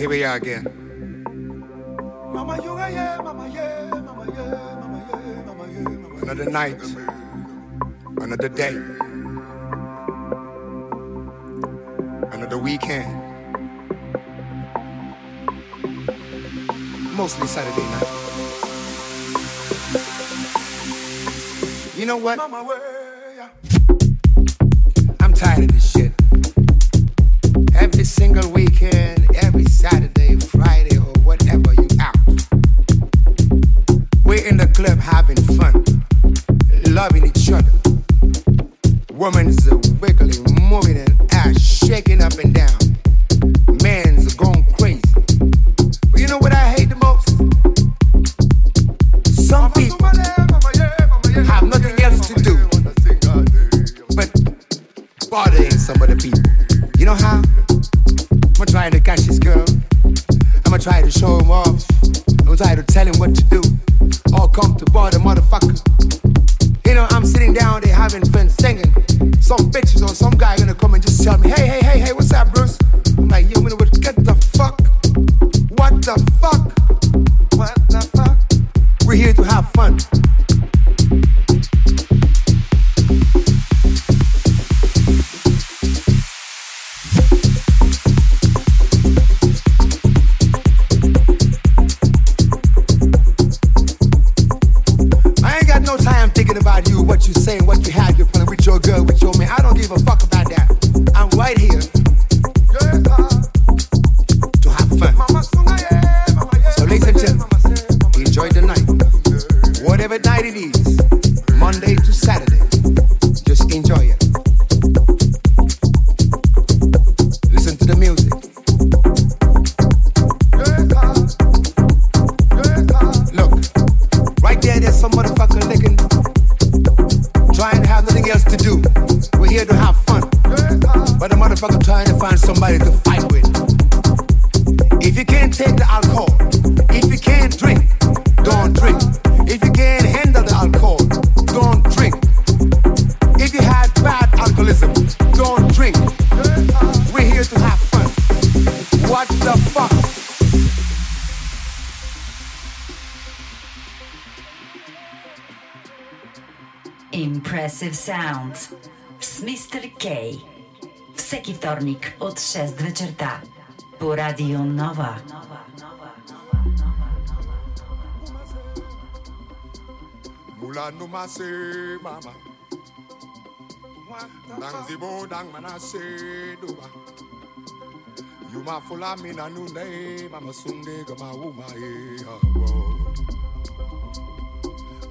Here we are again. Another night, another day, another weekend. Mostly Saturday night. You know what? Monday to Saturday. Sounds с Mr. K. Всеки вторник от 6 вечерта по Радио Нова. Mula no mase mama Dang zibo dang manase duba You fula mina nune mama sunde gama uma e eh, ha oh, oh.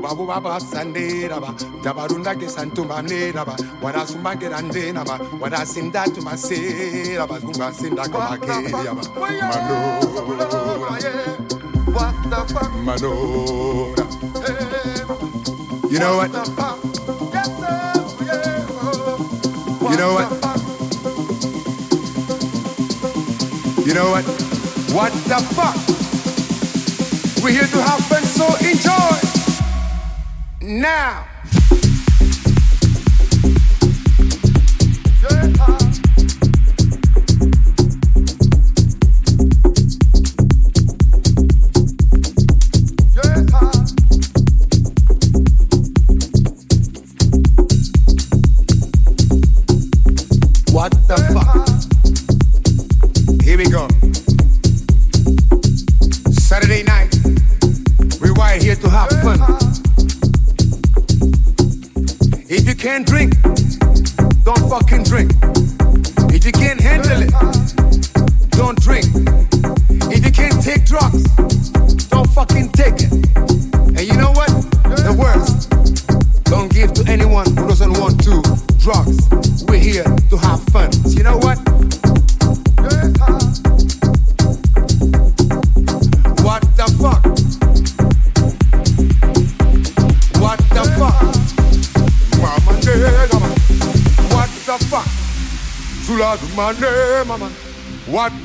Wabu baba sande raba, dabarunda ke santuma ne raba, wada sumba ke ranje naba, wada sinda to my raba, zumba sinda kama ke yaba. Manora, what the fuck? Manora, you know what? You know what? You know what? What the fuck? We're here to have fun, so enjoy! now.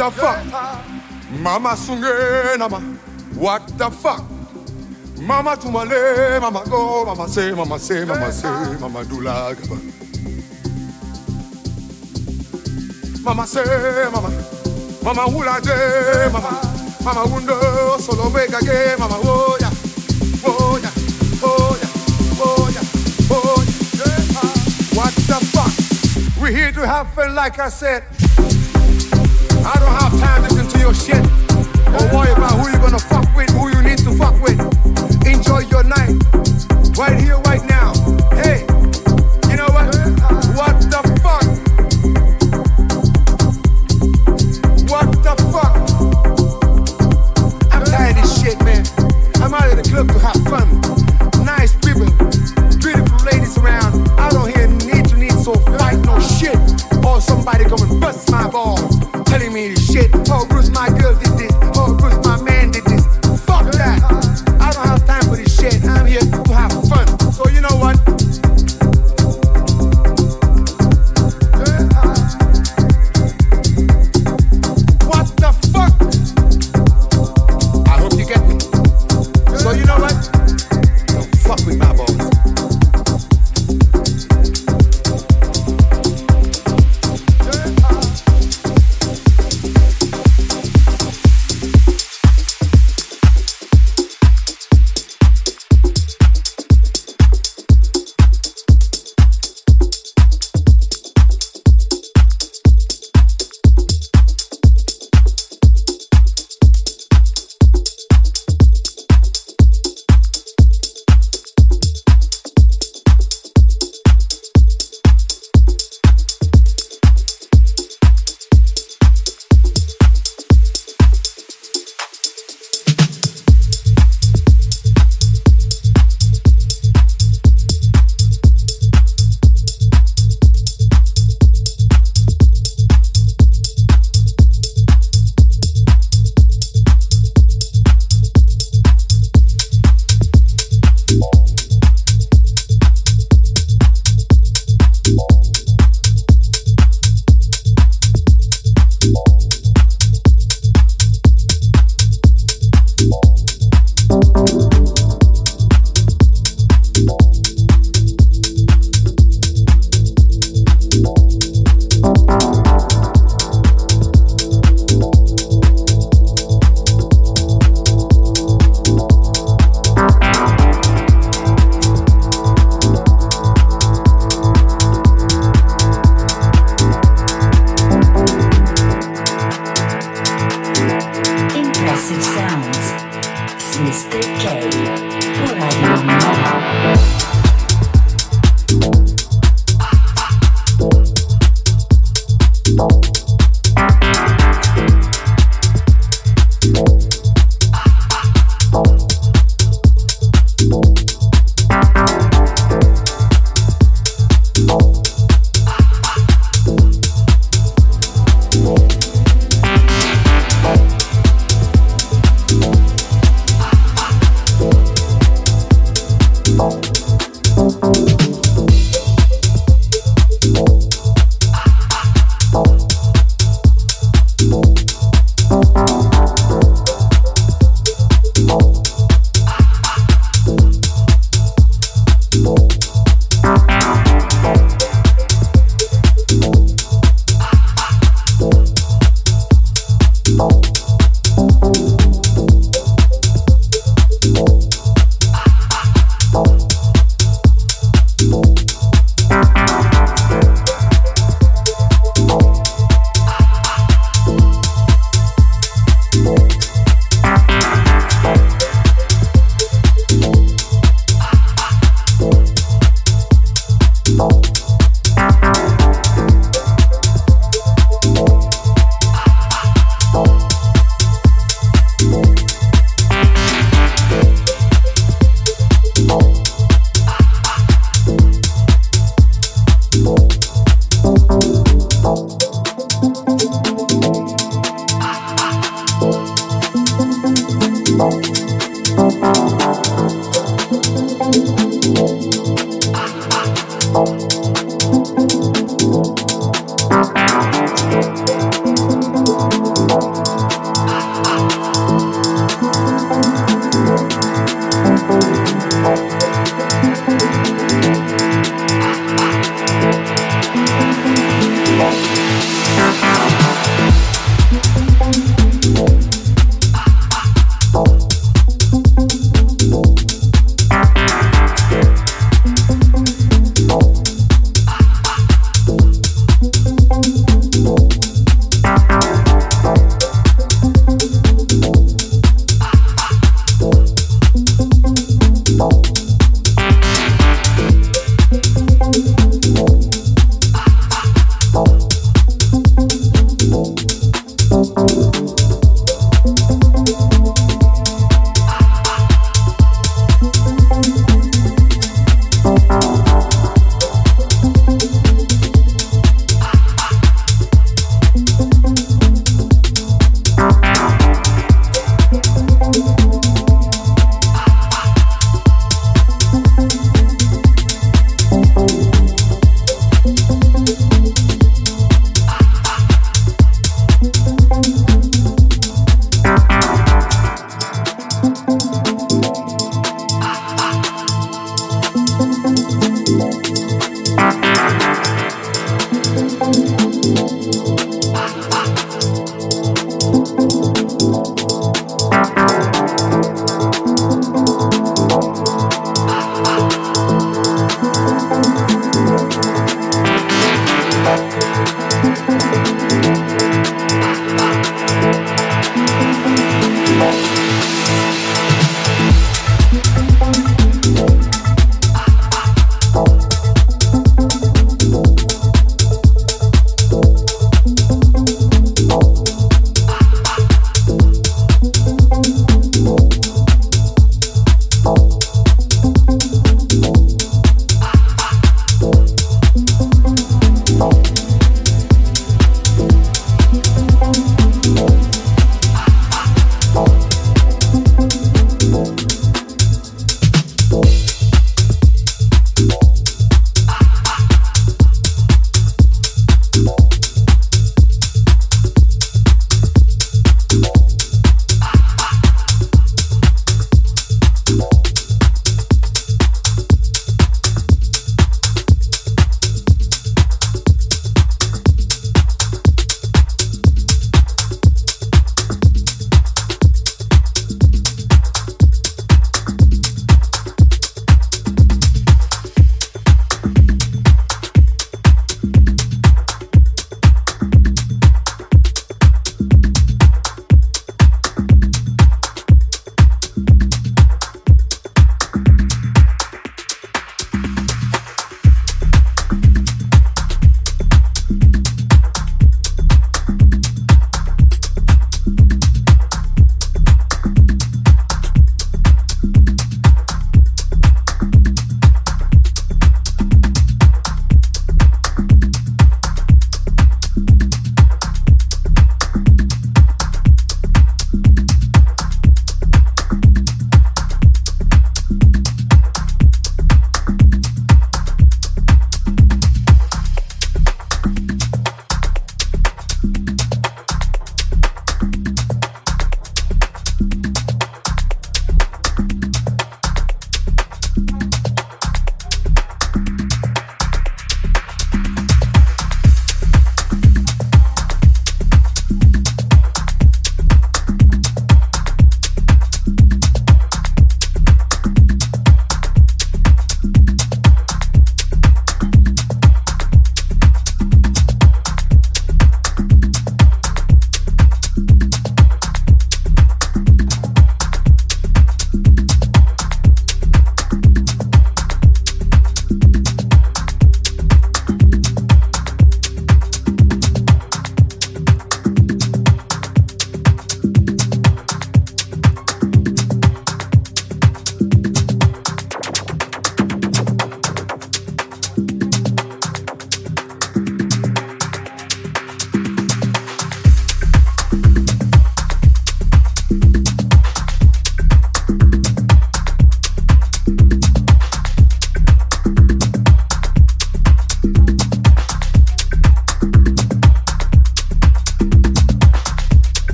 The fuck? Mama sunge nama. What the fuck? Mama tumale, mama go, mama say, mama say, mama say, mama do la gaba. Mama say, mama, mama hula de, mama, mama wundo, solo mega ge, mama oh ya, oh ya, oh ya, oh ya, oh ya. What the fuck? We here to have fun, like I said. I don't have time to listen to your shit.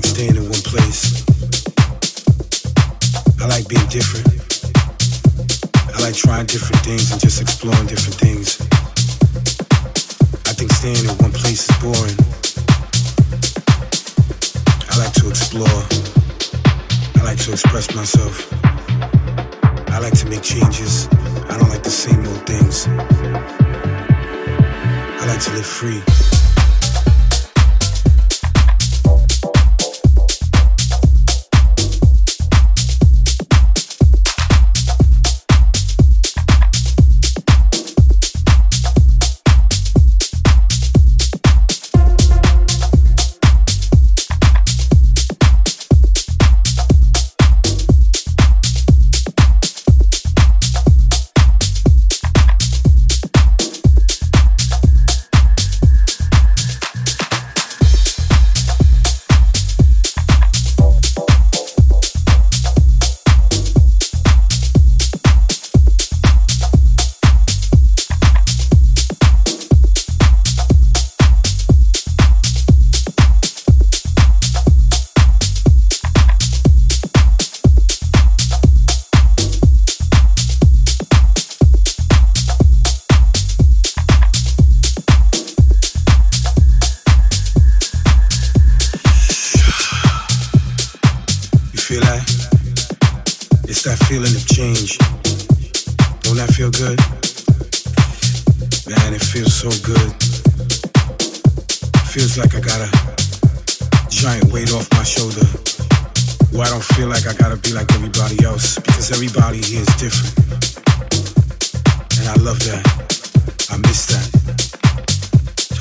like staying in one place. I like being different. I like trying different things and just exploring different things. I think staying in one place is boring. I like to explore. I like to express myself. I like to make changes. I don't like the same old things. I like to live free.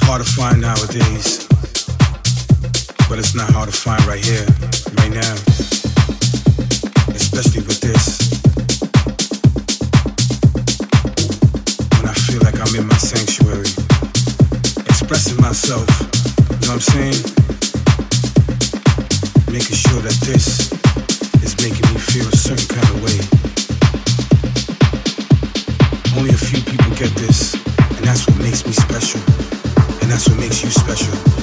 Hard to find nowadays, but it's not hard to find right here, right now. Especially with this. When I feel like I'm in my sanctuary, expressing myself, you know what I'm saying? Making sure that this is making me feel a certain kind of way. Only a few people get this, and that's what makes me special. And that's what makes you special.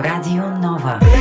Rádio Nova.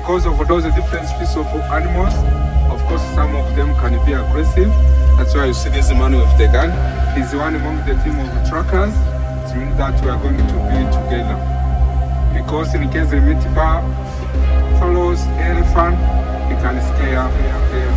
Because of those different species of animals, of course some of them can be aggressive. That's why you see this man with the gun. He's one among the team of truckers. It means that we are going to be together. Because in case they meet bar, follows elephant, he can scare, scare